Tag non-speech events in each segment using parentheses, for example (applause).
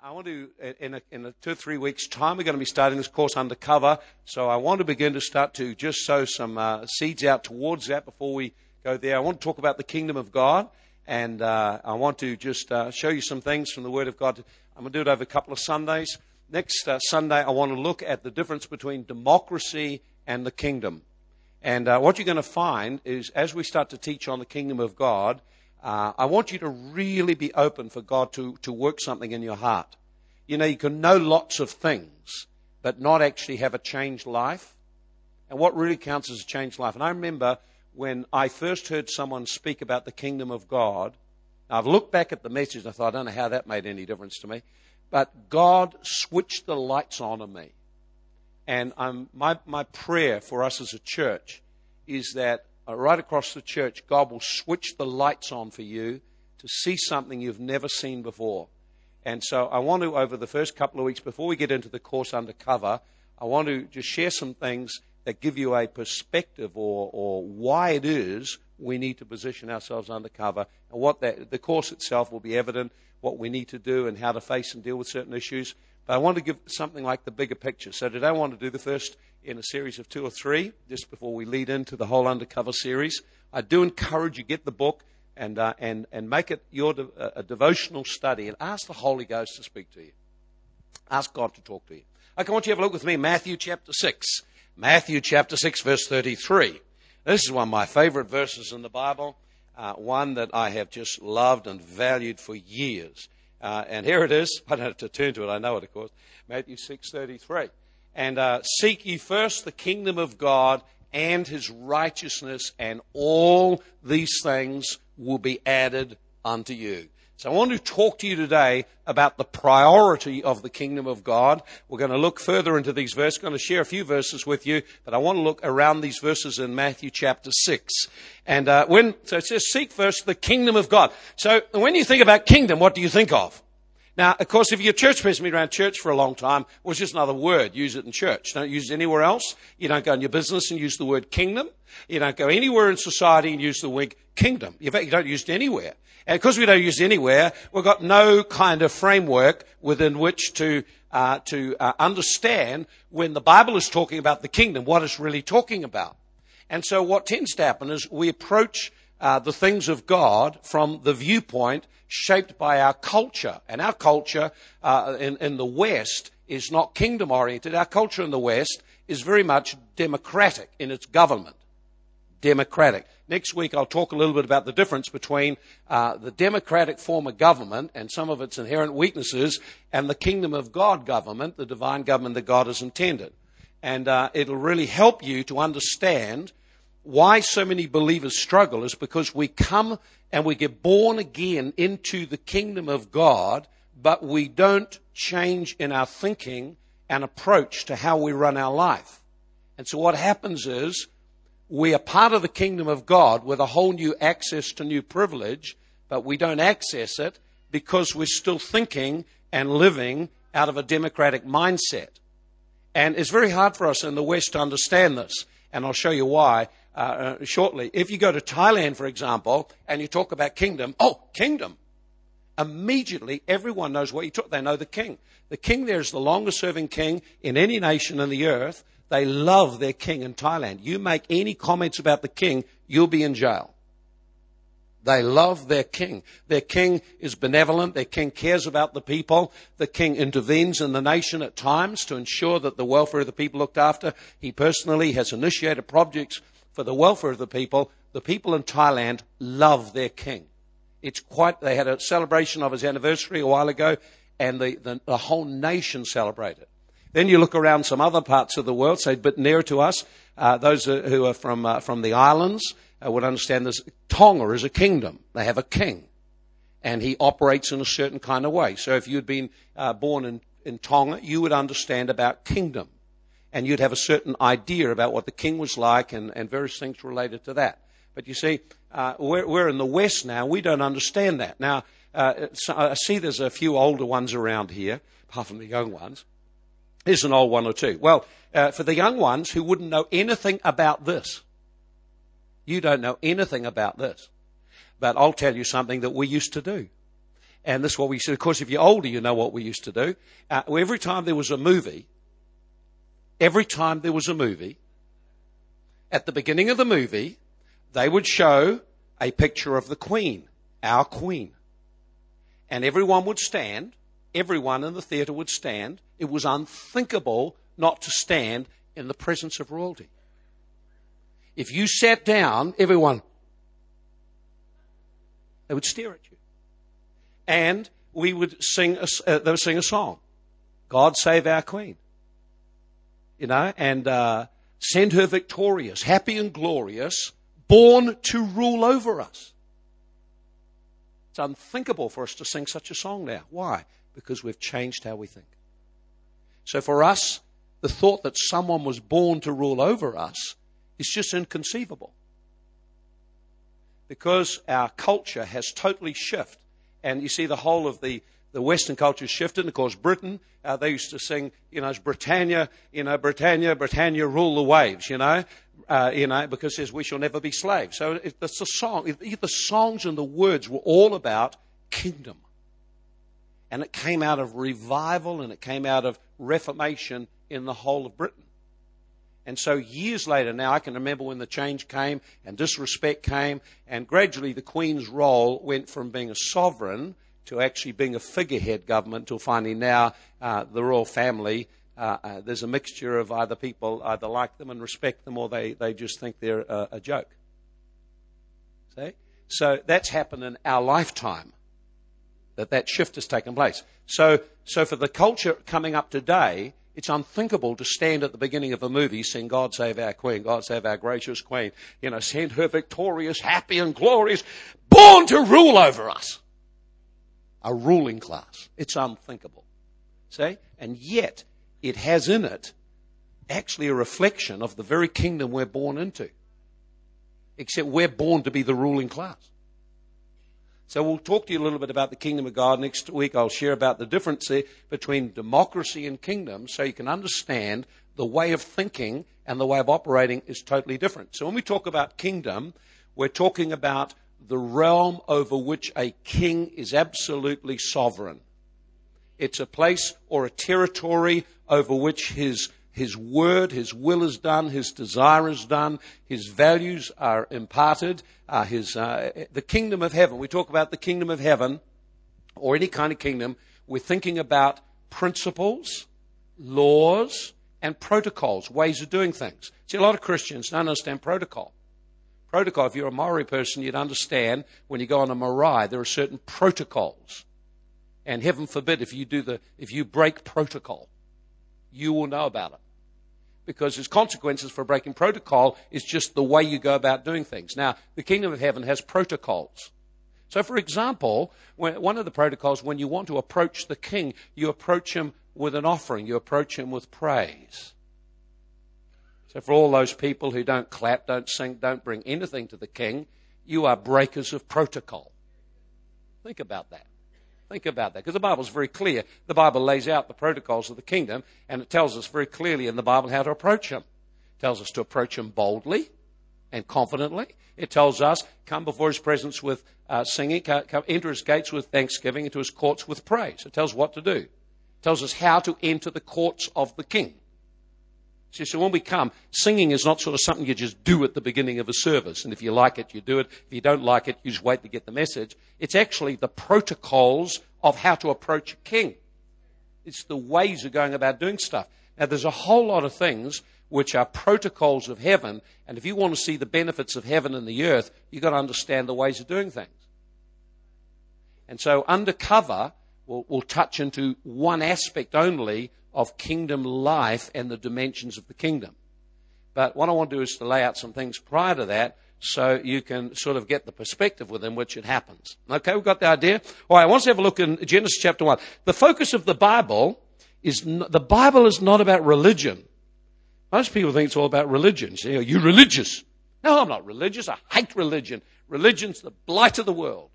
I want to, in, a, in a two or three weeks' time, we're going to be starting this course undercover. So I want to begin to start to just sow some uh, seeds out towards that before we go there. I want to talk about the kingdom of God, and uh, I want to just uh, show you some things from the Word of God. I'm going to do it over a couple of Sundays. Next uh, Sunday, I want to look at the difference between democracy and the kingdom. And uh, what you're going to find is, as we start to teach on the kingdom of God, uh, I want you to really be open for God to, to work something in your heart. You know, you can know lots of things, but not actually have a changed life. And what really counts as a changed life. And I remember when I first heard someone speak about the kingdom of God, I've looked back at the message and I thought, I don't know how that made any difference to me. But God switched the lights on in me. And um, my, my prayer for us as a church is that uh, right across the church, God will switch the lights on for you to see something you've never seen before. And so I want to, over the first couple of weeks, before we get into the course undercover, I want to just share some things that give you a perspective or, or why it is we need to position ourselves undercover and what that, the course itself will be evident, what we need to do and how to face and deal with certain issues. But I want to give something like the bigger picture. So today I want to do the first in a series of two or three, just before we lead into the whole undercover series. I do encourage you get the book and uh, and and make it your de- a devotional study and ask the Holy Ghost to speak to you. Ask God to talk to you. Okay, I want you to have a look with me, Matthew chapter six. Matthew chapter six, verse thirty-three. This is one of my favorite verses in the Bible. Uh, one that I have just loved and valued for years. Uh, and here it is. (laughs) I don't have to turn to it. I know it, of course. Matthew 6.33. And uh, seek ye first the kingdom of God and his righteousness, and all these things will be added unto you. So I want to talk to you today about the priority of the kingdom of God. We're going to look further into these verses. I'm going to share a few verses with you, but I want to look around these verses in Matthew chapter 6. And uh, when, so it says, seek first the kingdom of God. So when you think about kingdom, what do you think of? Now, of course, if you're church person, been around church for a long time, well, it's just another word. Use it in church. Don't use it anywhere else. You don't go in your business and use the word kingdom. You don't go anywhere in society and use the word kingdom. In fact, you don't use it anywhere. And because we don't use it anywhere, we've got no kind of framework within which to, uh, to uh, understand when the Bible is talking about the kingdom, what it's really talking about. And so what tends to happen is we approach uh, the things of God from the viewpoint shaped by our culture. And our culture uh, in, in the West is not kingdom oriented. Our culture in the West is very much democratic in its government. Democratic. Next week, I'll talk a little bit about the difference between uh, the democratic form of government and some of its inherent weaknesses and the kingdom of God government, the divine government that God has intended. And uh, it'll really help you to understand why so many believers struggle is because we come and we get born again into the kingdom of God, but we don't change in our thinking and approach to how we run our life. And so what happens is we are part of the kingdom of God with a whole new access to new privilege, but we don't access it because we're still thinking and living out of a democratic mindset. And it's very hard for us in the West to understand this, and I'll show you why. Uh, uh, shortly. If you go to Thailand, for example, and you talk about kingdom, oh, kingdom. Immediately, everyone knows what you talk. They know the king. The king there is the longest serving king in any nation on the earth. They love their king in Thailand. You make any comments about the king, you'll be in jail. They love their king. Their king is benevolent. Their king cares about the people. The king intervenes in the nation at times to ensure that the welfare of the people looked after. He personally has initiated projects for the welfare of the people, the people in Thailand love their king. It's quite, they had a celebration of his anniversary a while ago, and the, the, the whole nation celebrated. Then you look around some other parts of the world, say a bit nearer to us, uh, those who are from, uh, from the islands uh, would understand this. Tonga is a kingdom. They have a king. And he operates in a certain kind of way. So if you'd been uh, born in, in Tonga, you would understand about kingdom and you'd have a certain idea about what the king was like and, and various things related to that. But you see, uh, we're, we're, in the West now. We don't understand that. Now, uh, I see there's a few older ones around here, apart from the young ones. Here's an old one or two. Well, uh, for the young ones who wouldn't know anything about this, you don't know anything about this. But I'll tell you something that we used to do. and this is what we to, of course, if you're older, you know what we used to do. Uh, every time there was a movie, every time there was a movie, at the beginning of the movie, they would show a picture of the Queen, our Queen. And everyone would stand, everyone in the theatre would stand. It was unthinkable not to stand in the presence of royalty. If you sat down, everyone, they would stare at you. And we would sing a, uh, they would sing a song. God save our Queen. You know, and uh, send her victorious, happy and glorious, born to rule over us. It's unthinkable for us to sing such a song now. Why? Because we've changed how we think. So for us, the thought that someone was born to rule over us is just inconceivable. Because our culture has totally shifted. And you see, the whole of the, the Western culture shifted. And of course, Britain, uh, they used to sing, you know, Britannia, you know, Britannia, Britannia, rule the waves, you know. Uh, you know, because it says we shall never be slaves. So it's a song. The songs and the words were all about kingdom. And it came out of revival and it came out of reformation in the whole of Britain. And so years later, now I can remember when the change came and disrespect came, and gradually the Queen's role went from being a sovereign to actually being a figurehead government till finally now uh, the royal family. Uh, uh, there's a mixture of either people either like them and respect them or they, they just think they're a, a joke. See? So that's happened in our lifetime that that shift has taken place. So, so for the culture coming up today, it's unthinkable to stand at the beginning of a movie, sing God Save Our Queen, God Save Our Gracious Queen, you know, send her victorious, happy and glorious, born to rule over us. A ruling class. It's unthinkable. See? And yet, it has in it actually a reflection of the very kingdom we're born into. Except we're born to be the ruling class. So we'll talk to you a little bit about the kingdom of God next week. I'll share about the difference between democracy and kingdom so you can understand the way of thinking and the way of operating is totally different. So when we talk about kingdom, we're talking about the realm over which a king is absolutely sovereign. It's a place or a territory over which his his word, His will is done, His desire is done, His values are imparted, uh, His, uh, the kingdom of heaven. We talk about the kingdom of heaven, or any kind of kingdom, we're thinking about principles, laws, and protocols, ways of doing things. See, a lot of Christians don't understand protocol. Protocol, if you're a Maori person, you'd understand when you go on a marae, there are certain protocols. And heaven forbid if you do the, if you break protocol you will know about it. Because its consequences for breaking protocol is just the way you go about doing things. Now, the kingdom of heaven has protocols. So, for example, one of the protocols, when you want to approach the king, you approach him with an offering, you approach him with praise. So, for all those people who don't clap, don't sing, don't bring anything to the king, you are breakers of protocol. Think about that. Think about that, because the Bible is very clear. The Bible lays out the protocols of the kingdom, and it tells us very clearly in the Bible how to approach them. It tells us to approach him boldly and confidently. It tells us, come before his presence with uh, singing, come, enter his gates with thanksgiving, into his courts with praise. It tells us what to do. It tells us how to enter the courts of the king. So when we come, singing is not sort of something you just do at the beginning of a service. And if you like it, you do it. If you don't like it, you just wait to get the message. It's actually the protocols of how to approach a king. It's the ways of going about doing stuff. Now, there's a whole lot of things which are protocols of heaven. And if you want to see the benefits of heaven and the earth, you've got to understand the ways of doing things. And so undercover will will touch into one aspect only of kingdom life and the dimensions of the kingdom. But what I want to do is to lay out some things prior to that so you can sort of get the perspective within which it happens. Okay, we've got the idea? All right, I want to have a look in Genesis chapter 1. The focus of the Bible is, the Bible is not about religion. Most people think it's all about religion. Say, are you religious? No, I'm not religious. I hate religion. Religion's the blight of the world.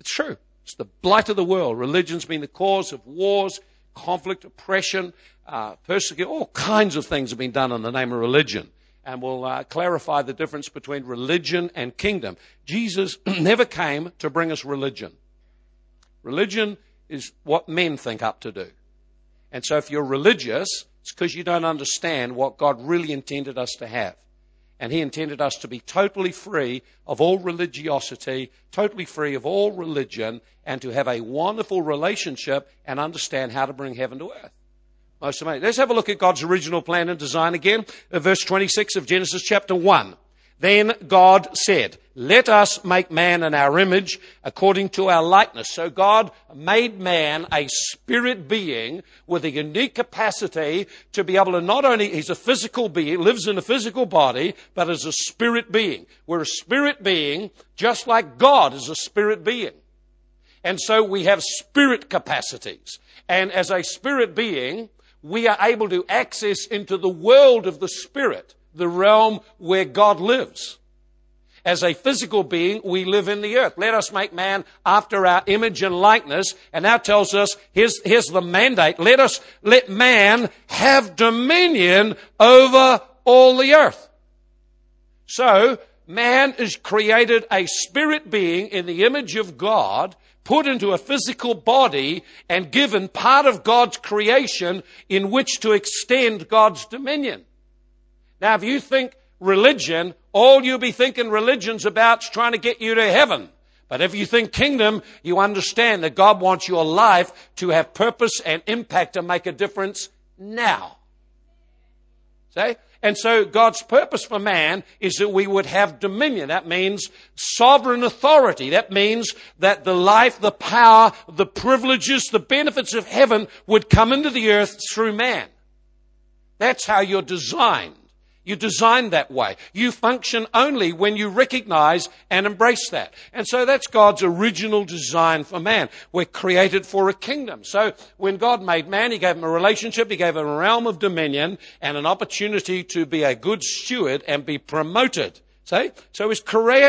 It's true. It's the blight of the world. Religion's been the cause of wars, conflict, oppression, uh, persecution. All kinds of things have been done in the name of religion. and we'll uh, clarify the difference between religion and kingdom. Jesus (clears throat) never came to bring us religion. Religion is what men think up to do. And so if you're religious, it's because you don't understand what God really intended us to have. And He intended us to be totally free of all religiosity, totally free of all religion, and to have a wonderful relationship and understand how to bring heaven to earth. Most amazing. Let's have a look at God's original plan and design again. Uh, verse 26 of Genesis chapter 1. Then God said, let us make man in our image according to our likeness. So God made man a spirit being with a unique capacity to be able to not only, he's a physical being, lives in a physical body, but as a spirit being. We're a spirit being just like God is a spirit being. And so we have spirit capacities. And as a spirit being, we are able to access into the world of the spirit, the realm where God lives. As a physical being, we live in the earth. Let us make man after our image and likeness. And that tells us, here's, here's the mandate. Let us, let man have dominion over all the earth. So, man is created a spirit being in the image of God put into a physical body and given part of God's creation in which to extend God's dominion. Now, if you think religion, all you'll be thinking religion's about is trying to get you to heaven. But if you think kingdom, you understand that God wants your life to have purpose and impact and make a difference now. See? And so God's purpose for man is that we would have dominion. That means sovereign authority. That means that the life, the power, the privileges, the benefits of heaven would come into the earth through man. That's how you're designed. You're designed that way. You function only when you recognize and embrace that. And so that's God's original design for man. We're created for a kingdom. So when God made man, He gave him a relationship, He gave him a realm of dominion and an opportunity to be a good steward and be promoted. See? So he was,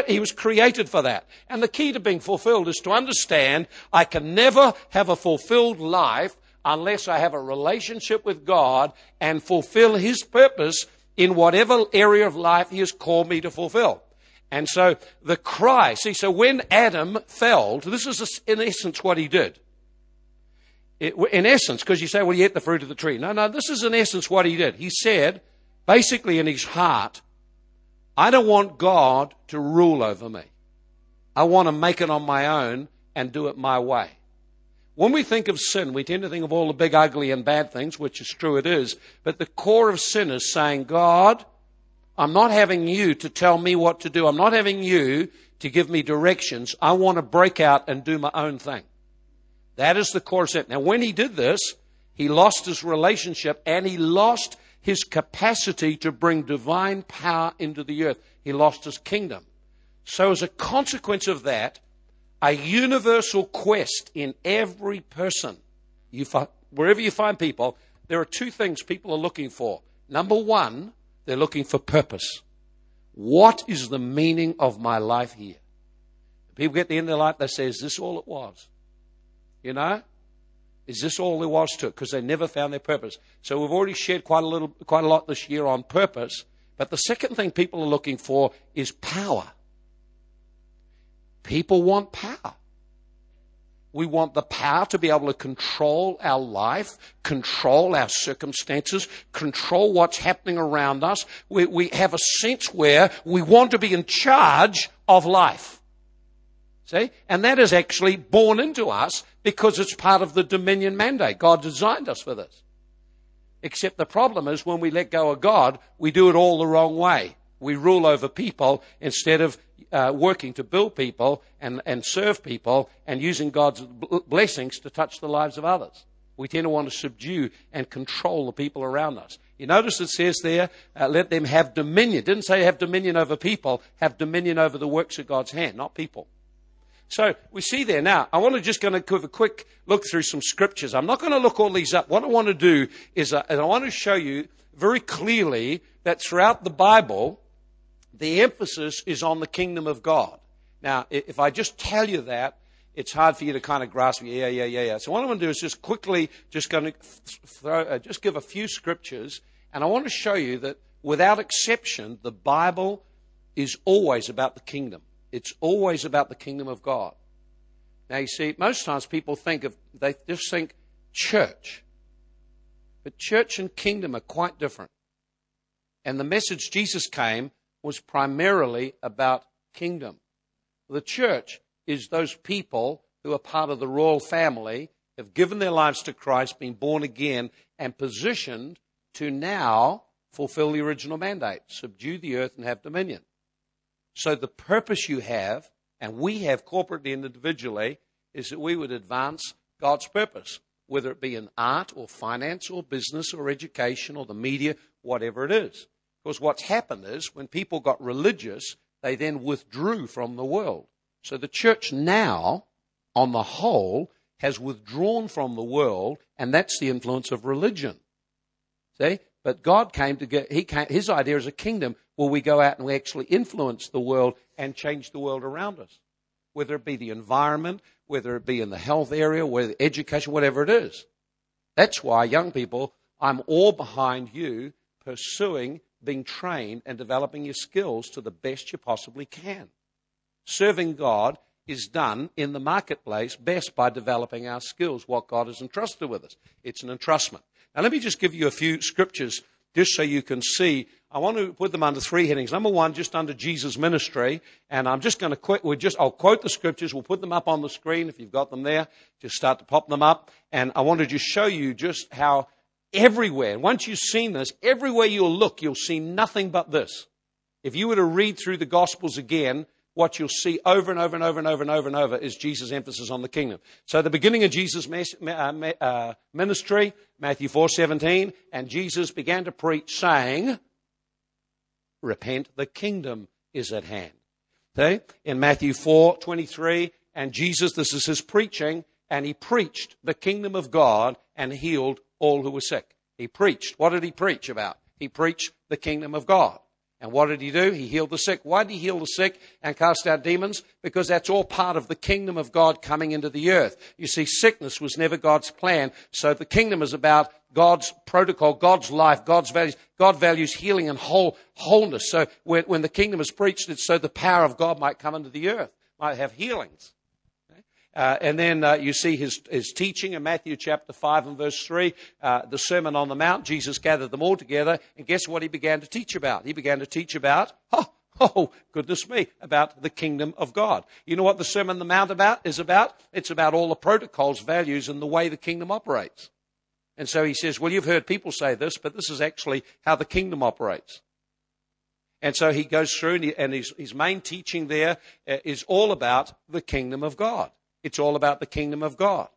he was created for that. And the key to being fulfilled is to understand I can never have a fulfilled life unless I have a relationship with God and fulfill His purpose in whatever area of life He has called me to fulfill. And so the cry, see, so when Adam fell, this is in essence what he did. In essence, because you say, well, he ate the fruit of the tree. No, no, this is in essence what he did. He said, basically in his heart, I don't want God to rule over me. I want to make it on my own and do it my way. When we think of sin, we tend to think of all the big, ugly, and bad things, which is true it is. But the core of sin is saying, God, I'm not having you to tell me what to do. I'm not having you to give me directions. I want to break out and do my own thing. That is the core of sin. Now, when he did this, he lost his relationship and he lost his capacity to bring divine power into the earth. He lost his kingdom. So, as a consequence of that, a universal quest in every person. You wherever you find people, there are two things people are looking for. Number one, they're looking for purpose. What is the meaning of my life here? People get the end of their life, they say, Is this all it was? You know? Is this all there was to it? Because they never found their purpose. So we've already shared quite a little, quite a lot this year on purpose. But the second thing people are looking for is power. People want power. We want the power to be able to control our life, control our circumstances, control what's happening around us. We, we have a sense where we want to be in charge of life. See? And that is actually born into us because it's part of the dominion mandate. God designed us for this. Except the problem is when we let go of God, we do it all the wrong way. We rule over people instead of uh, working to build people and, and serve people and using God's blessings to touch the lives of others. We tend to want to subdue and control the people around us. You notice it says there, uh, let them have dominion. It didn't say have dominion over people, have dominion over the works of God's hand, not people. So we see there now. I want to just going to give a quick look through some scriptures. I'm not going to look all these up. What I want to do is, uh, I want to show you very clearly that throughout the Bible, the emphasis is on the kingdom of God. Now, if I just tell you that, it's hard for you to kind of grasp. Yeah, yeah, yeah, yeah. So what I'm going to do is just quickly, just going to throw, uh, just give a few scriptures, and I want to show you that without exception, the Bible is always about the kingdom. It's always about the kingdom of God. Now, you see, most times people think of, they just think church. But church and kingdom are quite different. And the message Jesus came was primarily about kingdom. The church is those people who are part of the royal family, have given their lives to Christ, been born again, and positioned to now fulfill the original mandate subdue the earth and have dominion. So the purpose you have, and we have corporately and individually, is that we would advance God's purpose, whether it be in art or finance or business or education or the media, whatever it is. Because what's happened is when people got religious, they then withdrew from the world. So the church now, on the whole, has withdrawn from the world, and that's the influence of religion. See? But God came to get, he came, his idea is a kingdom where we go out and we actually influence the world and change the world around us. Whether it be the environment, whether it be in the health area, whether education, whatever it is. That's why young people, I'm all behind you pursuing being trained and developing your skills to the best you possibly can. Serving God is done in the marketplace best by developing our skills, what God has entrusted with us. It's an entrustment. Now, let me just give you a few scriptures just so you can see. I want to put them under three headings. Number one, just under Jesus' ministry, and I'm just going to quote. we just, I'll quote the scriptures. We'll put them up on the screen if you've got them there. Just start to pop them up, and I want to just show you just how everywhere. And once you've seen this, everywhere you'll look, you'll see nothing but this. If you were to read through the Gospels again, what you'll see over and over and over and over and over and over is Jesus' emphasis on the kingdom. So the beginning of Jesus' uh, uh, ministry, Matthew 4:17, and Jesus began to preach, saying, "Repent, the kingdom is at hand." Okay? In Matthew 4:23, and Jesus, this is his preaching, and he preached the kingdom of God and healed all who were sick. He preached. What did he preach about? He preached the kingdom of God. And what did he do? He healed the sick. Why did he heal the sick and cast out demons? Because that's all part of the kingdom of God coming into the earth. You see, sickness was never God's plan. So the kingdom is about God's protocol, God's life, God's values. God values healing and whole, wholeness. So when, when the kingdom is preached, it's so the power of God might come into the earth, might have healings. Uh, and then uh, you see his, his teaching in Matthew chapter 5 and verse 3, uh, the Sermon on the Mount. Jesus gathered them all together, and guess what he began to teach about? He began to teach about, oh, oh, goodness me, about the kingdom of God. You know what the Sermon on the Mount about is about? It's about all the protocols, values, and the way the kingdom operates. And so he says, well, you've heard people say this, but this is actually how the kingdom operates. And so he goes through, and, he, and his, his main teaching there uh, all about the kingdom of God. It's all about the kingdom of God.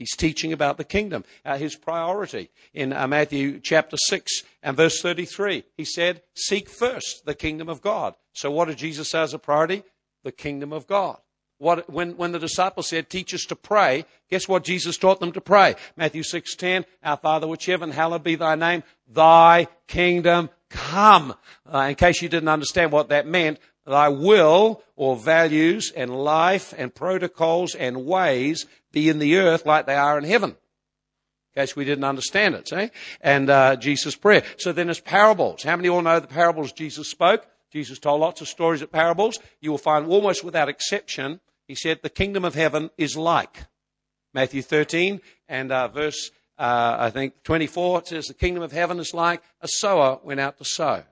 He's teaching about the kingdom, uh, his priority. In uh, Matthew chapter 6 and verse 33, he said, Seek first the kingdom of God. So, what did Jesus say as a priority? The kingdom of God. What, when, when the disciples said, Teach us to pray, guess what Jesus taught them to pray? Matthew 6:10, Our Father which heaven, hallowed be thy name, thy kingdom come. Uh, in case you didn't understand what that meant, thy will or values and life and protocols and ways be in the earth like they are in heaven. In case we didn't understand it, see? And uh, Jesus' prayer. So then there's parables. How many all know the parables Jesus spoke? Jesus told lots of stories of parables. You will find almost without exception, he said, the kingdom of heaven is like. Matthew 13 and uh, verse, uh, I think, 24, it says, the kingdom of heaven is like a sower went out to sow.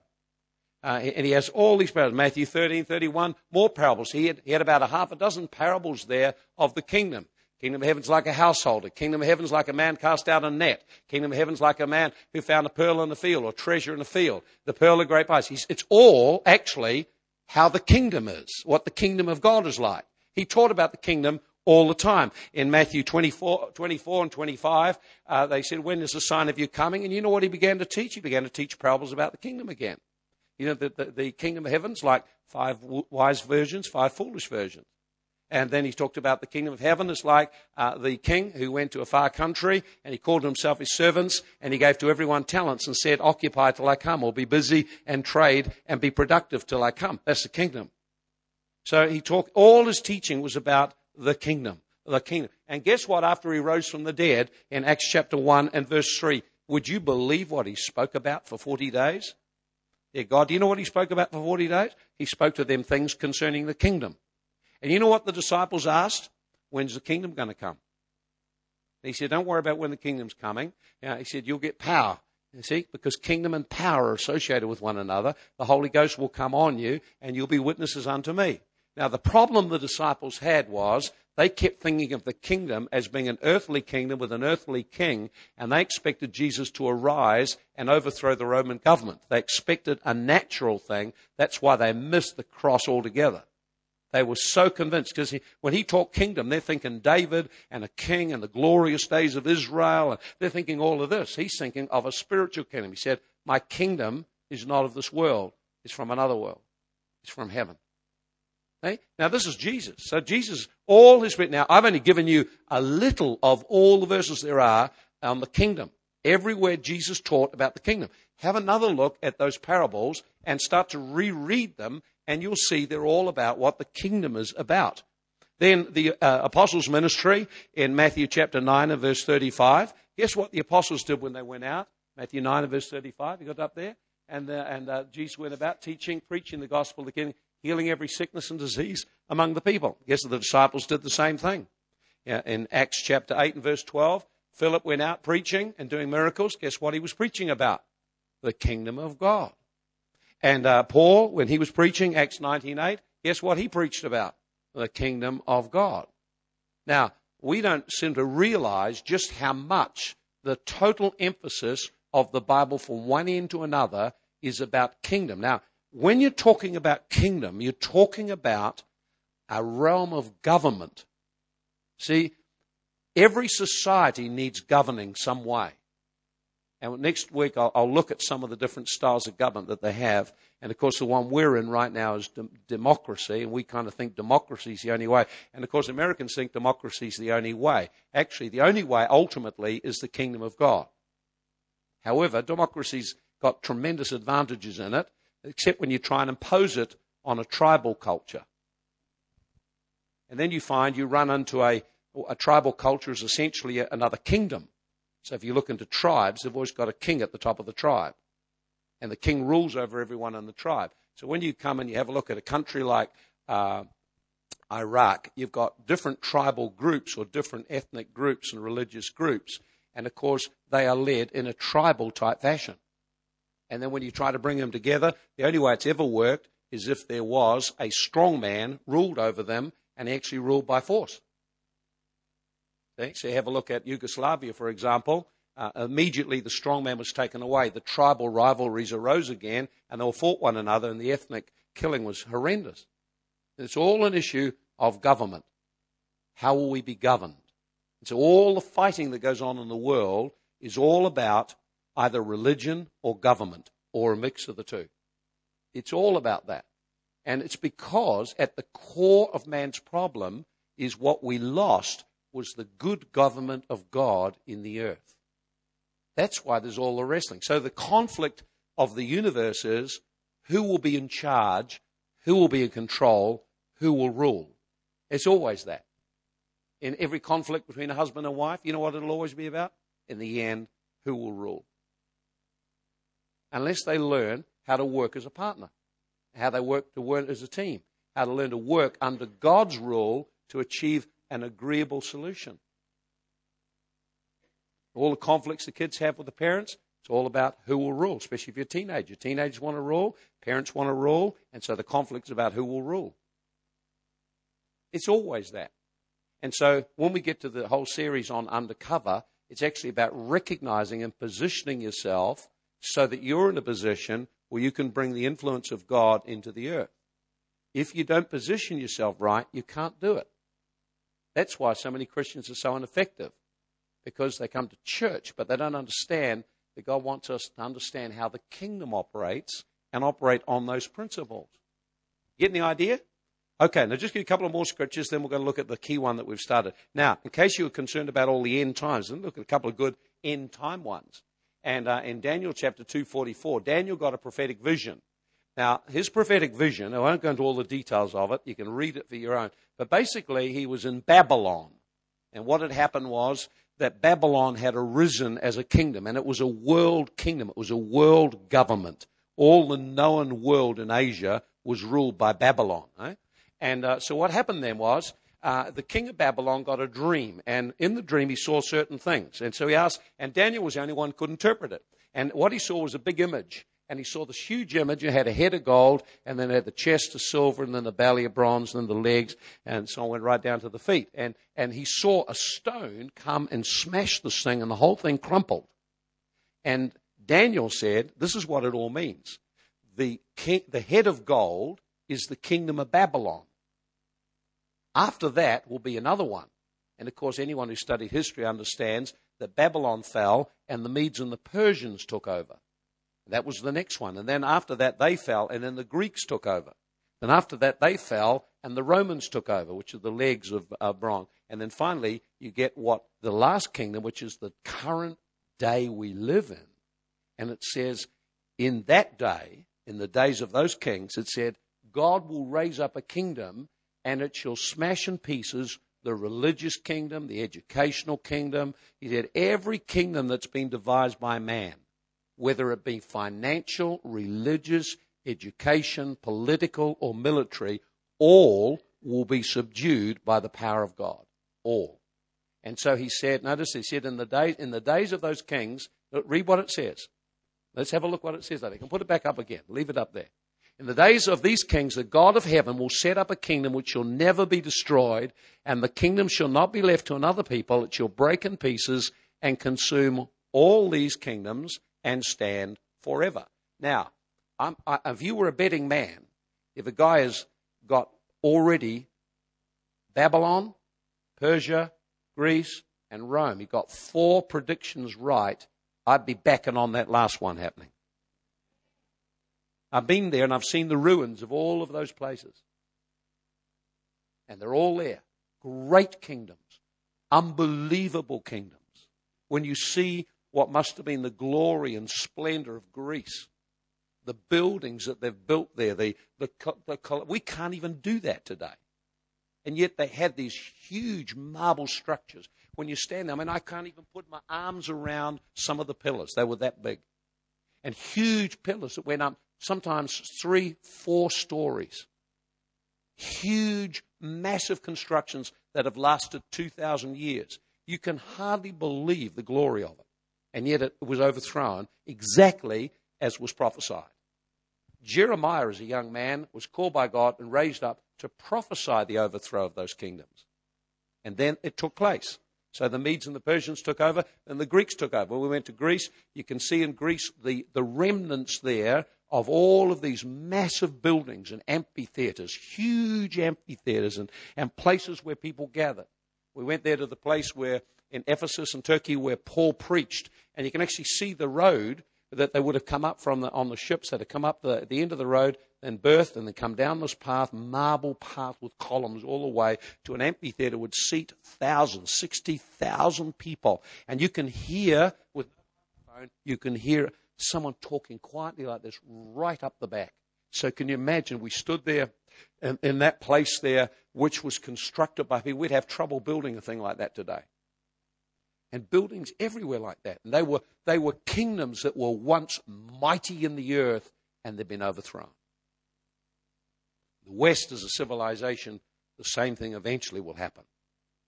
Uh, and he has all these parables. Matthew 13, 31, more parables. He had, he had about a half a dozen parables there of the kingdom. Kingdom of heaven's like a householder. Kingdom of heaven's like a man cast out a net. Kingdom of heaven's like a man who found a pearl in the field or treasure in the field. The pearl of great price. He's, it's all actually how the kingdom is, what the kingdom of God is like. He taught about the kingdom all the time. In Matthew 24, 24 and 25, uh, they said, when is the sign of you coming? And you know what he began to teach? He began to teach parables about the kingdom again. You know, the, the, the kingdom of heaven's like five wise virgins, five foolish virgins. And then he talked about the kingdom of heaven is like uh, the king who went to a far country and he called himself his servants and he gave to everyone talents and said, Occupy till I come, or be busy and trade and be productive till I come. That's the kingdom. So he talked, all his teaching was about the kingdom. The kingdom. And guess what? After he rose from the dead in Acts chapter 1 and verse 3, would you believe what he spoke about for 40 days? God. Do you know what he spoke about for 40 days? He spoke to them things concerning the kingdom. And you know what the disciples asked? When's the kingdom going to come? And he said, Don't worry about when the kingdom's coming. He said, You'll get power. You see, because kingdom and power are associated with one another. The Holy Ghost will come on you and you'll be witnesses unto me. Now, the problem the disciples had was they kept thinking of the kingdom as being an earthly kingdom with an earthly king, and they expected Jesus to arise and overthrow the Roman government. They expected a natural thing. That's why they missed the cross altogether. They were so convinced because when he talked kingdom, they're thinking David and a king and the glorious days of Israel, and they're thinking all of this. He's thinking of a spiritual kingdom. He said, My kingdom is not of this world, it's from another world, it's from heaven. Okay? Now, this is Jesus. So, Jesus, all his written. Now, I've only given you a little of all the verses there are on the kingdom. Everywhere Jesus taught about the kingdom. Have another look at those parables and start to reread them, and you'll see they're all about what the kingdom is about. Then the uh, apostles' ministry in Matthew chapter 9 and verse 35. Guess what the apostles did when they went out? Matthew 9 and verse 35. You got up there? And, uh, and uh, Jesus went about teaching, preaching the gospel of the kingdom, healing every sickness and disease among the people. Guess the disciples did the same thing. In Acts chapter 8 and verse 12, Philip went out preaching and doing miracles. Guess what he was preaching about? The kingdom of God. And uh, Paul, when he was preaching, Acts 19.8, guess what he preached about? The kingdom of God. Now, we don't seem to realize just how much the total emphasis of the Bible from one end to another is about kingdom. Now, when you're talking about kingdom, you're talking about a realm of government. See, every society needs governing some way. And next week I'll, I'll, look at some of the different styles of government that they have. And of course, the one we're in right now is de- democracy, and we kind of think democracy is the only way. And of course, Americans think democracy is the only way. Actually, the only way ultimately is the kingdom of God. However, democracy's got tremendous advantages in it, except when you try and impose it on a tribal culture. And then you find you run into a, a tribal culture is essentially another kingdom. So if you look into tribes, they've always got a king at the top of the tribe. And the king rules over everyone in the tribe. So when you come and you have a look at a country like uh, Iraq, you've got different tribal groups or different ethnic groups and religious groups. And of course, they are led in a tribal type fashion. And then when you try to bring them together, the only way it's ever worked is if there was a strong man ruled over them and actually ruled by force. Okay? So you have a look at Yugoslavia, for example. Uh, immediately the strong man was taken away. The tribal rivalries arose again, and they all fought one another, and the ethnic killing was horrendous. It's all an issue of government. How will we be governed? And so all the fighting that goes on in the world is all about either religion or government or a mix of the two. It's all about that. And it's because at the core of man's problem is what we lost was the good government of God in the earth. That's why there's all the wrestling. So the conflict of the universe is who will be in charge, who will be in control, who will rule. It's always that. In every conflict between a husband and wife, you know what it'll always be about? In the end, who will rule? Unless they learn how to work as a partner, how they work to work as a team, how to learn to work under God's rule to achieve an agreeable solution. All the conflicts the kids have with the parents, it's all about who will rule, especially if you're a teenager. Teenagers want to rule, parents want to rule, and so the conflict is about who will rule. It's always that. And so when we get to the whole series on undercover, it's actually about recognizing and positioning yourself so that you're in a position where you can bring the influence of God into the earth. If you don't position yourself right, you can't do it. That's why so many Christians are so ineffective, because they come to church, but they don't understand that God wants us to understand how the kingdom operates and operate on those principles. Getting the idea? Okay, now just give you a couple of more scriptures, then we're going to look at the key one that we've started. Now, in case you were concerned about all the end times, then look at a couple of good end time ones. And uh, in Daniel chapter 244, Daniel got a prophetic vision. Now, his prophetic vision, I won't go into all the details of it, you can read it for your own, but basically he was in Babylon. And what had happened was that Babylon had arisen as a kingdom, and it was a world kingdom, it was a world government all the known world in Asia was ruled by Babylon. And uh, so what happened then was uh, the king of Babylon got a dream, and in the dream he saw certain things. And so he asked, and Daniel was the only one who could interpret it. And what he saw was a big image. And he saw this huge image. It had a head of gold, and then it had the chest of silver, and then the belly of bronze, and then the legs, and so on went right down to the feet. And, and he saw a stone come and smash this thing, and the whole thing crumpled. And Daniel said, This is what it all means. The, king, the head of gold is the kingdom of Babylon. After that will be another one. And of course, anyone who studied history understands that Babylon fell and the Medes and the Persians took over. That was the next one. And then after that, they fell, and then the Greeks took over. Then after that, they fell, and the Romans took over, which are the legs of uh. And then finally, you get what the last kingdom, which is the current day we live in. And it says, in that day, in the days of those kings, it said, God will raise up a kingdom and it shall smash in pieces the religious kingdom, the educational kingdom. He said, every kingdom that's been devised by man, whether it be financial, religious, education, political, or military, all will be subdued by the power of God. All. And so he said, notice he said, in the days, in the days of those kings, read what it says. Let's have a look what it says. I. And put it back up again. Leave it up there. In the days of these kings, the God of heaven will set up a kingdom which shall never be destroyed, and the kingdom shall not be left to another people. It shall break in pieces and consume all these kingdoms and stand forever. Now, I, if you were a betting man, if a guy has got already Babylon, Persia, Greece, and Rome. He got four predictions right. I'd be backing on that last one happening. I've been there and I've seen the ruins of all of those places. And they're all there. Great kingdoms. Unbelievable kingdoms. When you see what must have been the glory and splendor of Greece, the buildings that they've built there, the, the, the, we can't even do that today. And yet they had these huge marble structures. When you stand there, I mean, I can't even put my arms around some of the pillars. They were that big. And huge pillars that went up sometimes three, four stories. Huge, massive constructions that have lasted 2,000 years. You can hardly believe the glory of it. And yet it was overthrown exactly as was prophesied. Jeremiah, as a young man, was called by God and raised up to prophesy the overthrow of those kingdoms. And then it took place. So the Medes and the Persians took over, and the Greeks took over. When we went to Greece, you can see in Greece the, the remnants there of all of these massive buildings and amphitheaters, huge amphitheaters, and, and places where people gather. We went there to the place where in Ephesus and Turkey where Paul preached, and you can actually see the road that they would have come up from the, on the ships that had come up the, the end of the road and berthed and then come down this path, marble path with columns all the way to an amphitheater would seat thousands, 60,000 people. And you can hear with you can hear someone talking quietly like this right up the back. So can you imagine we stood there in, in that place there, which was constructed by people. We'd have trouble building a thing like that today and buildings everywhere like that. And they were, they were kingdoms that were once mighty in the earth and they've been overthrown. The West as a civilization, the same thing eventually will happen.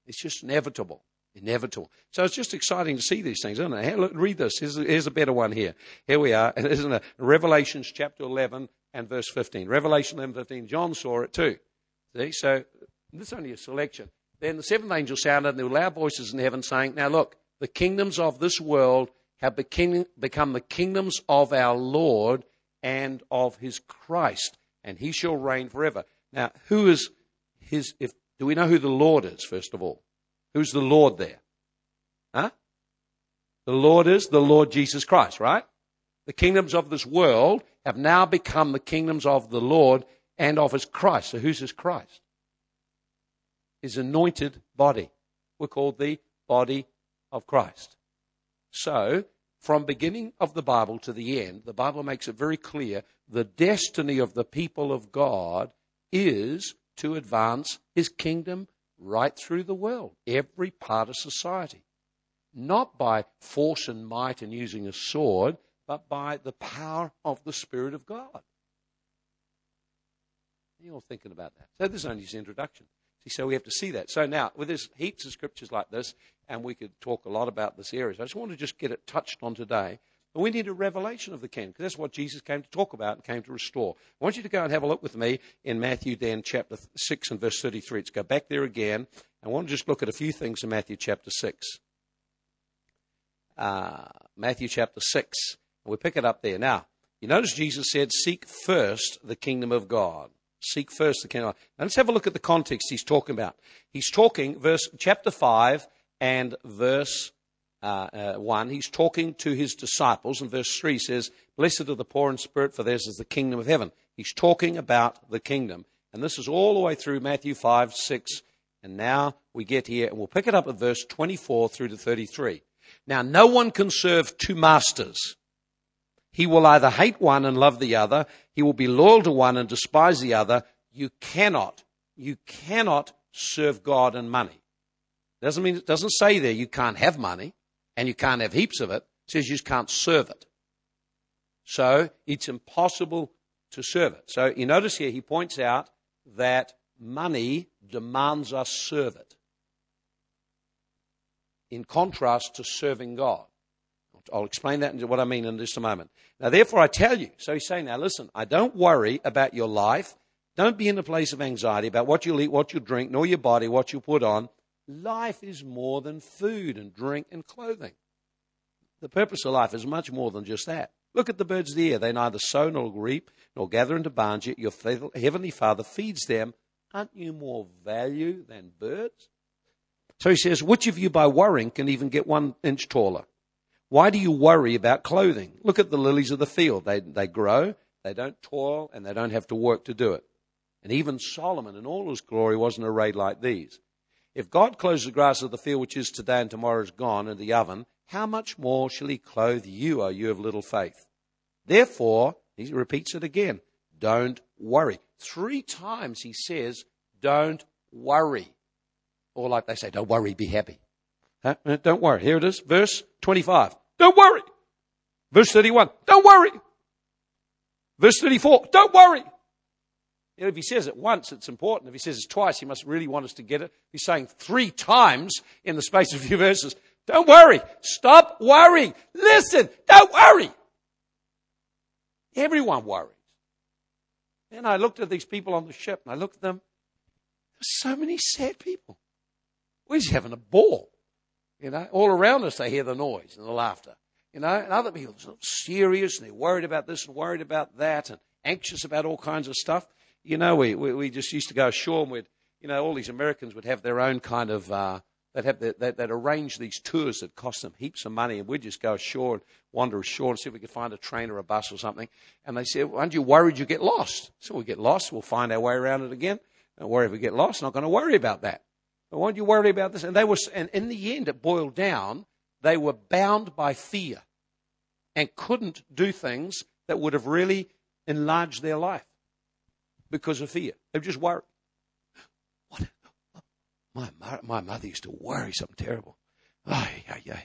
It's just inevitable. Inevitable. So it's just exciting to see these things, isn't it? Look, read this. Here's here's a better one here. Here we are. (laughs) Isn't it? Uh, Revelations chapter 11 and verse 15. Revelation 11, 15. John saw it too. See? So this is only a selection. Then the seventh angel sounded, and there were loud voices in heaven saying, Now look, the kingdoms of this world have become the kingdoms of our Lord and of his Christ, and he shall reign forever. Now, who is his, if, do we know who the Lord is, first of all? Who's the Lord there? Huh? The Lord is the Lord Jesus Christ, right? The kingdoms of this world have now become the kingdoms of the Lord and of his Christ. So who's his Christ? his anointed body. We're called the body of Christ. So, from beginning of the Bible to the end, the Bible makes it very clear the destiny of the people of God is to advance his kingdom right through the world, every part of society. Not by force and might and using a sword, but by the power of the Spirit of God. You're all thinking about that. So this is only his introduction. See, so we have to see that. So now, with this heaps of scriptures like this, and we could talk a lot about this area. So I just want to just get it touched on today. But we need a revelation of the kingdom because that's what Jesus came to talk about and came to restore. I want you to go and have a look with me in Matthew then chapter 6 and verse 33. Let's go back there again. I want to just look at a few things in Matthew chapter 6. Uh, Matthew chapter 6. And we pick it up there. Now, you notice Jesus said, Seek first the kingdom of God. Seek first the kingdom. Now let's have a look at the context he's talking about. He's talking, verse chapter 5 and verse uh, uh, 1. He's talking to his disciples, and verse 3 says, Blessed are the poor in spirit, for theirs is the kingdom of heaven. He's talking about the kingdom. And this is all the way through Matthew 5, 6, and now we get here, and we'll pick it up at verse 24 through to 33. Now, no one can serve two masters. He will either hate one and love the other. He will be loyal to one and despise the other. You cannot, you cannot serve God and money. Doesn't mean, it doesn't say there you can't have money and you can't have heaps of it. It says you just can't serve it. So it's impossible to serve it. So you notice here he points out that money demands us serve it. In contrast to serving God. I'll explain that and what I mean in just a moment. Now, therefore, I tell you. So he's saying, now listen, I don't worry about your life. Don't be in a place of anxiety about what you'll eat, what you'll drink, nor your body, what you put on. Life is more than food and drink and clothing. The purpose of life is much more than just that. Look at the birds of the air. They neither sow nor reap nor gather into barns, yet your heavenly Father feeds them. Aren't you more value than birds? So he says, which of you by worrying can even get one inch taller? Why do you worry about clothing? Look at the lilies of the field. They, they grow, they don't toil, and they don't have to work to do it. And even Solomon in all his glory wasn't arrayed like these. If God clothes the grass of the field, which is today and tomorrow is gone in the oven, how much more shall he clothe you, O you of little faith? Therefore, he repeats it again, don't worry. Three times he says, don't worry. Or like they say, don't worry, be happy. Huh? Uh, don't worry. Here it is, verse 25. Don't worry. Verse 31. Don't worry. Verse 34. Don't worry. You know, if he says it once, it's important. If he says it twice, he must really want us to get it. He's saying three times in the space of a few verses. Don't worry. Stop worrying. Listen. Don't worry. Everyone worries. And I looked at these people on the ship and I looked at them. There's so many sad people. We're just having a ball. You know, all around us they hear the noise and the laughter. You know, and other people are serious and they're worried about this and worried about that and anxious about all kinds of stuff. You know, we, we, we just used to go ashore and we'd, you know, all these Americans would have their own kind of, uh, they'd have their, they'd, they'd arrange these tours that cost them heaps of money and we'd just go ashore and wander ashore and see if we could find a train or a bus or something. And they said, well, aren't you worried you get lost? So we get lost, we'll find our way around it again. Don't worry if we get lost, not going to worry about that. But why don't you worry about this? And they were, and in the end, it boiled down. They were bound by fear and couldn't do things that would have really enlarged their life because of fear. They just worried. What? My, my mother used to worry something terrible. Ay, ay, ay.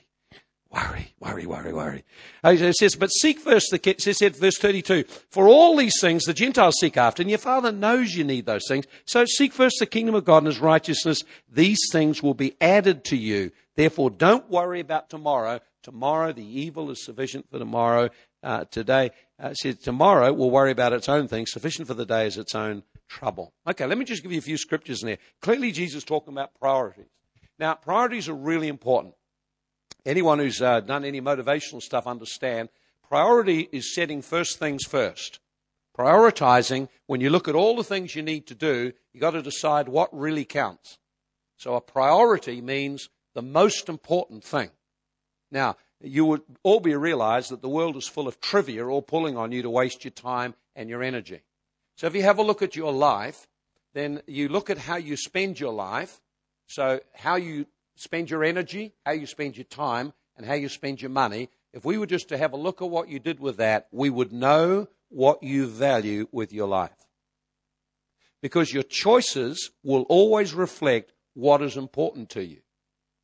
Worry, worry, worry, worry. It says, but seek first the, it says, verse 32, for all these things the Gentiles seek after, and your Father knows you need those things. So seek first the kingdom of God and his righteousness. These things will be added to you. Therefore, don't worry about tomorrow. Tomorrow, the evil is sufficient for tomorrow. Uh, today, uh, says tomorrow will worry about its own things. Sufficient for the day is its own trouble. Okay, let me just give you a few scriptures in there. Clearly, Jesus is talking about priorities. Now, priorities are really important anyone who's uh, done any motivational stuff understand priority is setting first things first. Prioritizing, when you look at all the things you need to do, you've got to decide what really counts. So a priority means the most important thing. Now, you would all be realized that the world is full of trivia all pulling on you to waste your time and your energy. So if you have a look at your life, then you look at how you spend your life. So how you spend your energy, how you spend your time, and how you spend your money, if we were just to have a look at what you did with that, we would know what you value with your life. Because your choices will always reflect what is important to you.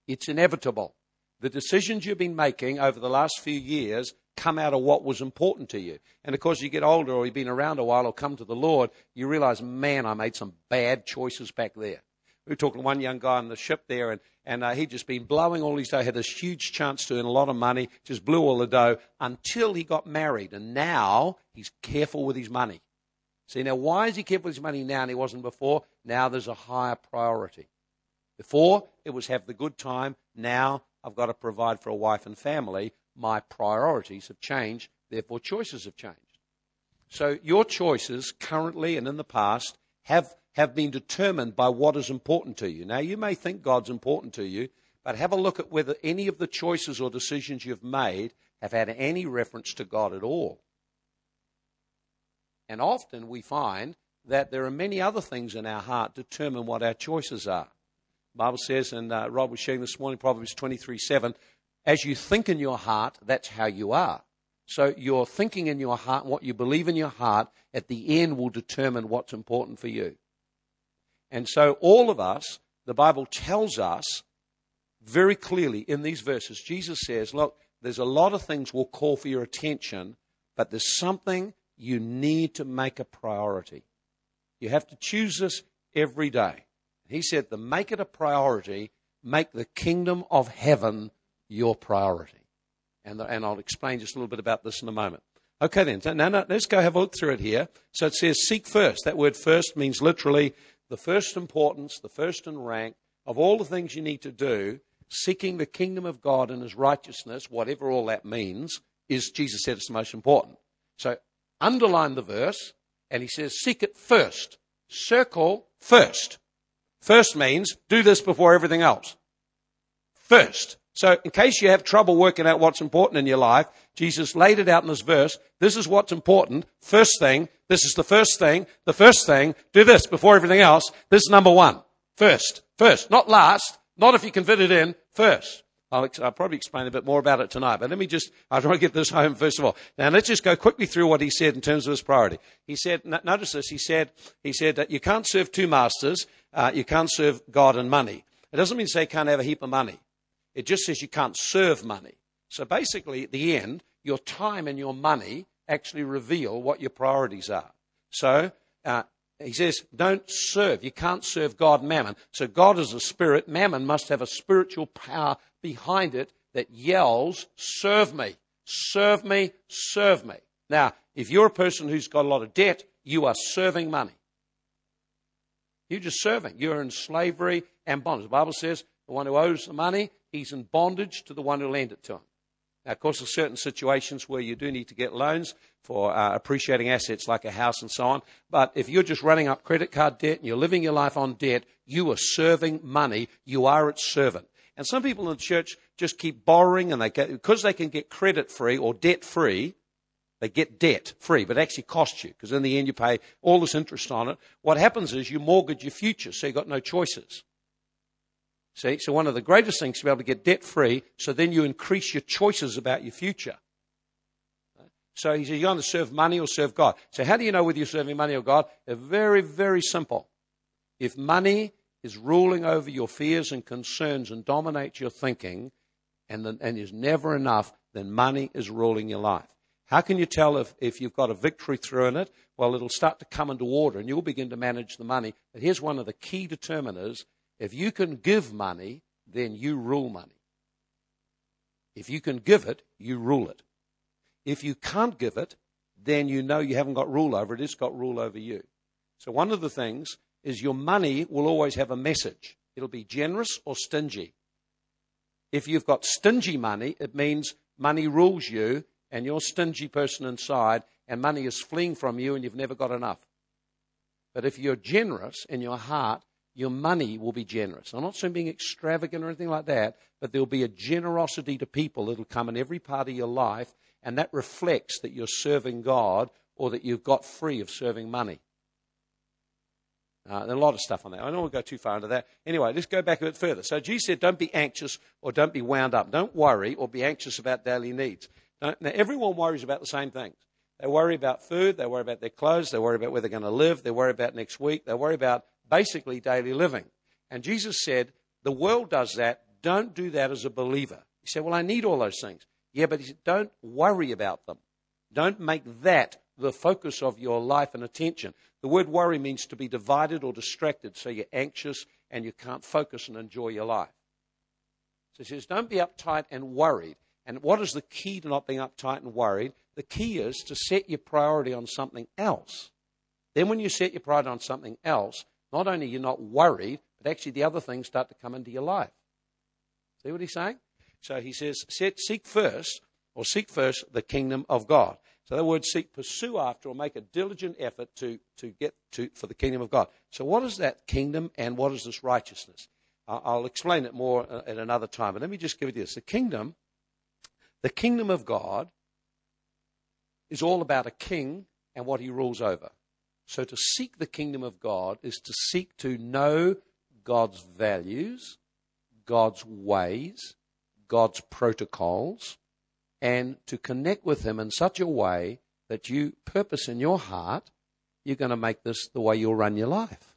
It's inevitable. The decisions you've been making over the last few years come out of what was important to you. And of course, you get older or you've been around a while or come to the Lord, you realize, man, I made some bad choices back there. We were talking to one young guy on the ship there, and, and uh, he'd just been blowing all his dough, had this huge chance to earn a lot of money, just blew all the dough until he got married. And now he's careful with his money. See, now, why is he careful with his money now and he wasn't before? Now there's a higher priority. Before, it was have the good time. Now, I've got to provide for a wife and family. My priorities have changed, therefore, choices have changed. So, your choices currently and in the past have, have been determined by what is important to you. Now, you may think God's important to you, but have a look at whether any of the choices or decisions you've made have had any reference to God at all. And often we find that there are many other things in our heart determine what our choices are. Bible says, and uh, Rob was sharing this morning, Proverbs 23 7, as you think in your heart, that's how you are. So your thinking in your heart, what you believe in your heart, at the end will determine what's important for you. And so all of us, the Bible tells us very clearly in these verses, Jesus says, look, there's a lot of things will call for your attention, but there's something you need to make a priority. You have to choose this every day. He said to make it a priority, make the kingdom of heaven your priority. And, and I'll explain just a little bit about this in a moment. Okay, then. So now, now, let's go have a look through it here. So it says seek first. That word first means literally the first importance, the first in rank of all the things you need to do. Seeking the kingdom of God and his righteousness, whatever all that means, is, Jesus said, it's the most important. So underline the verse, and he says, seek it first. Circle first. First means do this before everything else. First. So, in case you have trouble working out what's important in your life, Jesus laid it out in this verse. This is what's important. First thing. This is the first thing. The first thing. Do this before everything else. This is number one. First. First. Not last. Not if you can fit it in. First. I'll, I'll, probably explain a bit more about it tonight, but let me just, I want to get this home first of all. Now let's just go quickly through what he said in terms of his priority. He said, notice this, he said, he said that you can't serve two masters, uh, you can't serve God and money. It doesn't mean to say you can't have a heap of money. It just says you can't serve money. So basically, at the end, your time and your money actually reveal what your priorities are. So, uh, he says, don't serve. You can't serve God mammon. So God is a spirit. Mammon must have a spiritual power behind it that yells, serve me, serve me, serve me. Now, if you're a person who's got a lot of debt, you are serving money. You're just serving. You're in slavery and bondage. The Bible says the one who owes the money, he's in bondage to the one who lent it to him. Of course, there's certain situations where you do need to get loans for uh, appreciating assets like a house and so on. But if you're just running up credit card debt and you're living your life on debt, you are serving money. You are its servant. And some people in the church just keep borrowing and they get, because they can get credit free or debt free, they get debt free, but it actually costs you because in the end you pay all this interest on it. What happens is you mortgage your future, so you've got no choices. See, so one of the greatest things to be able to get debt free, so then you increase your choices about your future. So he says, you're going to serve money or serve God. So how do you know whether you're serving money or God? They're very, very simple. If money is ruling over your fears and concerns and dominates your thinking and, the, and is never enough, then money is ruling your life. How can you tell if, if you've got a victory through in it? Well, it'll start to come into order and you'll begin to manage the money. But here's one of the key determiners. If you can give money, then you rule money. If you can give it, you rule it. If you can't give it, then you know you haven't got rule over it. It's got rule over you. So one of the things is your money will always have a message. It'll be generous or stingy. If you've got stingy money, it means money rules you and you're a stingy person inside and money is fleeing from you and you've never got enough. But if you're generous in your heart, your money will be generous. I'm not saying being extravagant or anything like that, but there'll be a generosity to people that'll come in every part of your life, and that reflects that you're serving God or that you've got free of serving money. Uh, there's a lot of stuff on that. I don't want to go too far into that. Anyway, let's go back a bit further. So Jesus said, don't be anxious or don't be wound up. Don't worry or be anxious about daily needs. Don't, now, everyone worries about the same things. They worry about food, they worry about their clothes, they worry about where they're going to live, they worry about next week, they worry about basically daily living. And Jesus said, the world does that. Don't do that as a believer. He said, well, I need all those things. Yeah, but he said, don't worry about them. Don't make that the focus of your life and attention. The word worry means to be divided or distracted, so you're anxious and you can't focus and enjoy your life. So he says, don't be uptight and worried. And what is the key to not being uptight and worried? The key is to set your priority on something else. Then, when you set your priority on something else, not only you're not worried, but actually the other things start to come into your life. See what he's saying? So he says, seek first, or seek first the kingdom of God. So that word seek, pursue after, or make a diligent effort to, to get to for the kingdom of God. So what is that kingdom and what is this righteousness? I'll explain it more uh, at another time, but let me just give you this. The kingdom, the kingdom of God is all about a king and what he rules over. So to seek the kingdom of God is to seek to know God's values, God's ways, God's protocols, and to connect with Him in such a way that you purpose in your heart, you're going to make this the way you'll run your life.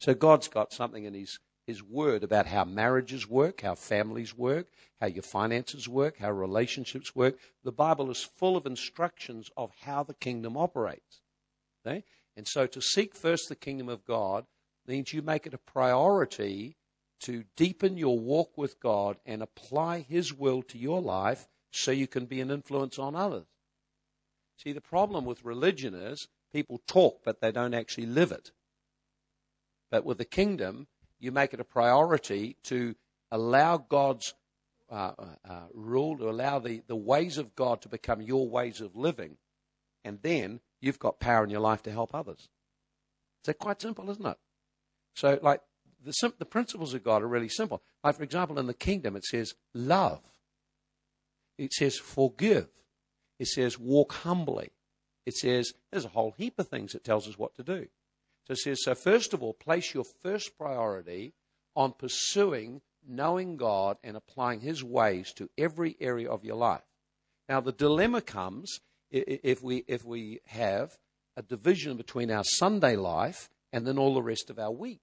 So God's got something in His, His Word about how marriages work, how families work, how your finances work, how relationships work. The Bible is full of instructions of how the kingdom operates. Okay? And so to seek first the kingdom of God means you make it a priority to deepen your walk with God and apply His will to your life so you can be an influence on others. See, the problem with religion is people talk, but they don't actually live it. But with the kingdom, you make it a priority to allow God's uh, uh, uh rule, to allow the, the ways of God to become your ways of living. And then you've got power in your life to help others. It's quite simple, isn't it? So, like, the, the principles of God are really simple. Like, for example, in the kingdom, it says love, it says forgive, it says walk humbly, it says there's a whole heap of things that tells us what to do. So it says, so first of all, place your first priority on pursuing knowing God and applying His ways to every area of your life. Now, the dilemma comes if we, if we have a division between our Sunday life and then all the rest of our week.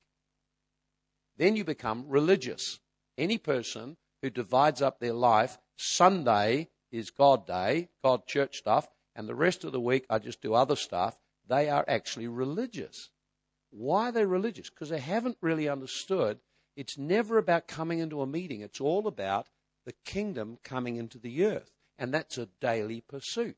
Then you become religious. Any person who divides up their life, Sunday is God day, God church stuff, and the rest of the week I just do other stuff, they are actually religious. Why are they religious? Because they haven't really understood it's never about coming into a meeting, it's all about the kingdom coming into the earth. And that's a daily pursuit.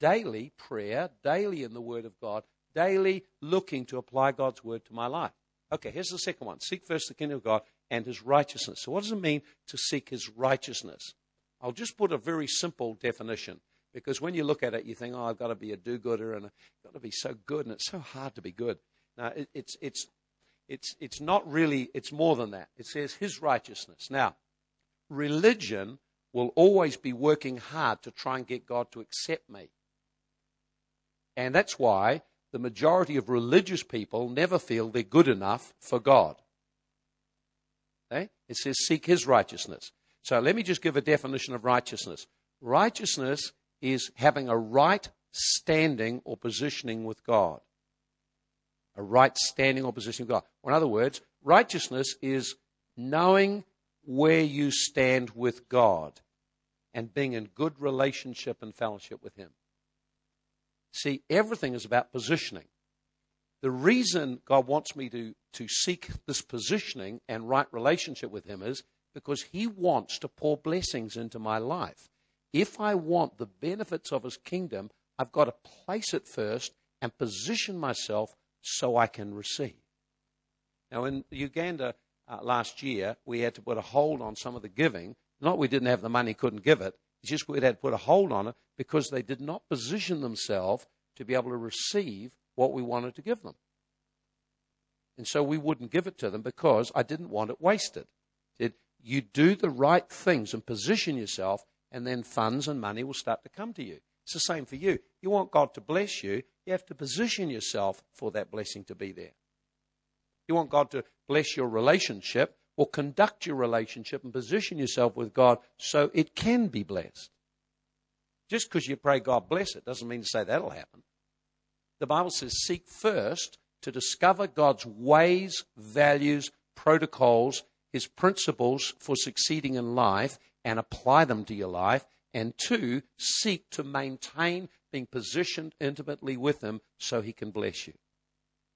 Daily prayer, daily in the Word of God, daily looking to apply God's Word to my life. Okay, here's the second one seek first the kingdom of God and his righteousness. So, what does it mean to seek his righteousness? I'll just put a very simple definition because when you look at it, you think, oh, I've got to be a do gooder and I've got to be so good, and it's so hard to be good. Now, it, it's, it's, it's, it's not really, it's more than that. It says his righteousness. Now, religion will always be working hard to try and get God to accept me. And that's why the majority of religious people never feel they're good enough for God. Okay? It says, seek his righteousness. So let me just give a definition of righteousness. Righteousness is having a right standing or positioning with God. A right standing or positioning with God. Or in other words, righteousness is knowing where you stand with God and being in good relationship and fellowship with Him. See, everything is about positioning. The reason God wants me to, to seek this positioning and right relationship with Him is because He wants to pour blessings into my life. If I want the benefits of His kingdom, I've got to place it first and position myself so I can receive. Now, in Uganda uh, last year, we had to put a hold on some of the giving. Not we didn't have the money, couldn't give it. It's just we had to put a hold on it because they did not position themselves to be able to receive what we wanted to give them. And so we wouldn't give it to them because I didn't want it wasted. Said, you do the right things and position yourself, and then funds and money will start to come to you. It's the same for you. You want God to bless you, you have to position yourself for that blessing to be there. You want God to bless your relationship, or conduct your relationship and position yourself with God so it can be blessed. Just because you pray God bless it doesn't mean to say that'll happen. The Bible says seek first to discover God's ways, values, protocols, his principles for succeeding in life, and apply them to your life. And two, seek to maintain being positioned intimately with Him so He can bless you.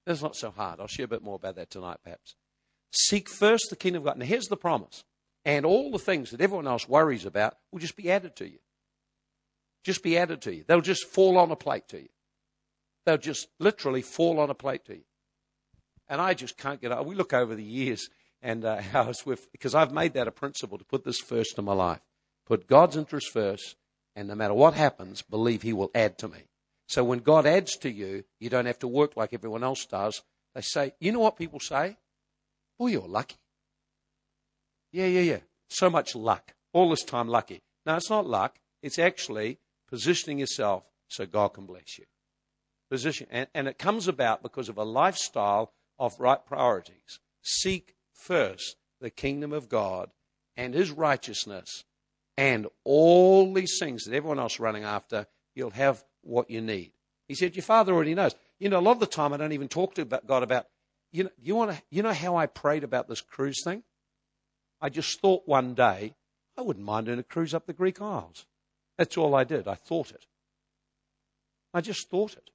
That's not so hard. I'll share a bit more about that tonight, perhaps. Seek first the kingdom of God. Now, here's the promise. And all the things that everyone else worries about will just be added to you. Just be added to you. They'll just fall on a plate to you. They'll just literally fall on a plate to you. And I just can't get up. We look over the years and uh, (laughs) how it's with, because I've made that a principle to put this first in my life. Put God's interest first, and no matter what happens, believe He will add to me. So when God adds to you, you don't have to work like everyone else does. They say, you know what people say? Oh, you're lucky. Yeah, yeah, yeah. So much luck. All this time lucky. No, it's not luck. It's actually positioning yourself so God can bless you. Position. And, and it comes about because of a lifestyle of right priorities. Seek first the kingdom of God and his righteousness, and all these things that everyone else is running after, you'll have what you need. He said, Your father already knows. You know, a lot of the time I don't even talk to God about, you know, you, want to, you know how I prayed about this cruise thing? I just thought one day, I wouldn't mind doing a cruise up the Greek Isles. That's all I did. I thought it. I just thought it.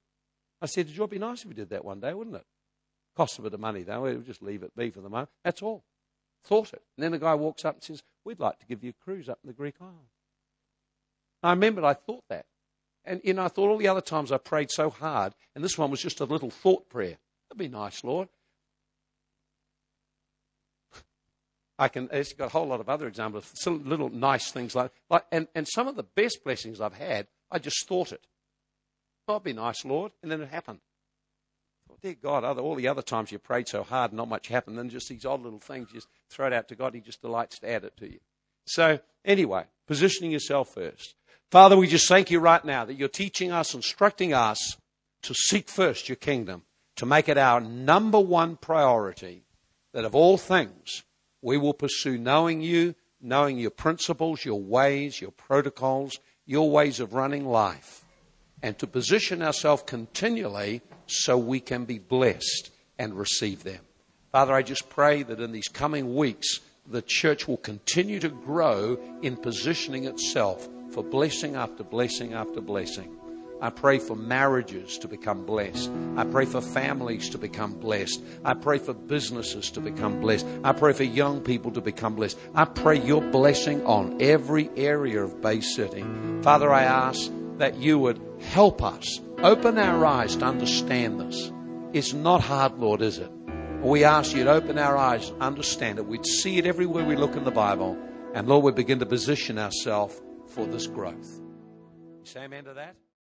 I said, it would be nice if we did that one day, wouldn't it? Cost a bit of money, though. We'll just leave it be for the moment. That's all. Thought it. And then the guy walks up and says, We'd like to give you a cruise up in the Greek Isles. I remembered I thought that. And, you know, I thought all the other times I prayed so hard, and this one was just a little thought prayer. That'd be nice, Lord. I can, it's got a whole lot of other examples, some little nice things like, like and, and some of the best blessings I've had, I just thought it. Oh, it'd be nice, Lord. And then it happened. Dear God, other, all the other times you prayed so hard, and not much happened. Then just these odd little things, you just throw it out to God. He just delights to add it to you. So, anyway, positioning yourself first. Father, we just thank you right now that you're teaching us, instructing us to seek first your kingdom, to make it our number one priority, that of all things, we will pursue knowing you, knowing your principles, your ways, your protocols, your ways of running life, and to position ourselves continually so we can be blessed and receive them. Father, I just pray that in these coming weeks, the church will continue to grow in positioning itself for blessing after blessing after blessing. I pray for marriages to become blessed. I pray for families to become blessed. I pray for businesses to become blessed. I pray for young people to become blessed. I pray your blessing on every area of Bay City. Father, I ask that you would help us, open our eyes to understand this. It's not hard, Lord, is it? We ask you to open our eyes, and understand it. We'd see it everywhere we look in the Bible. And Lord, we begin to position ourselves for this growth. Say amen to that?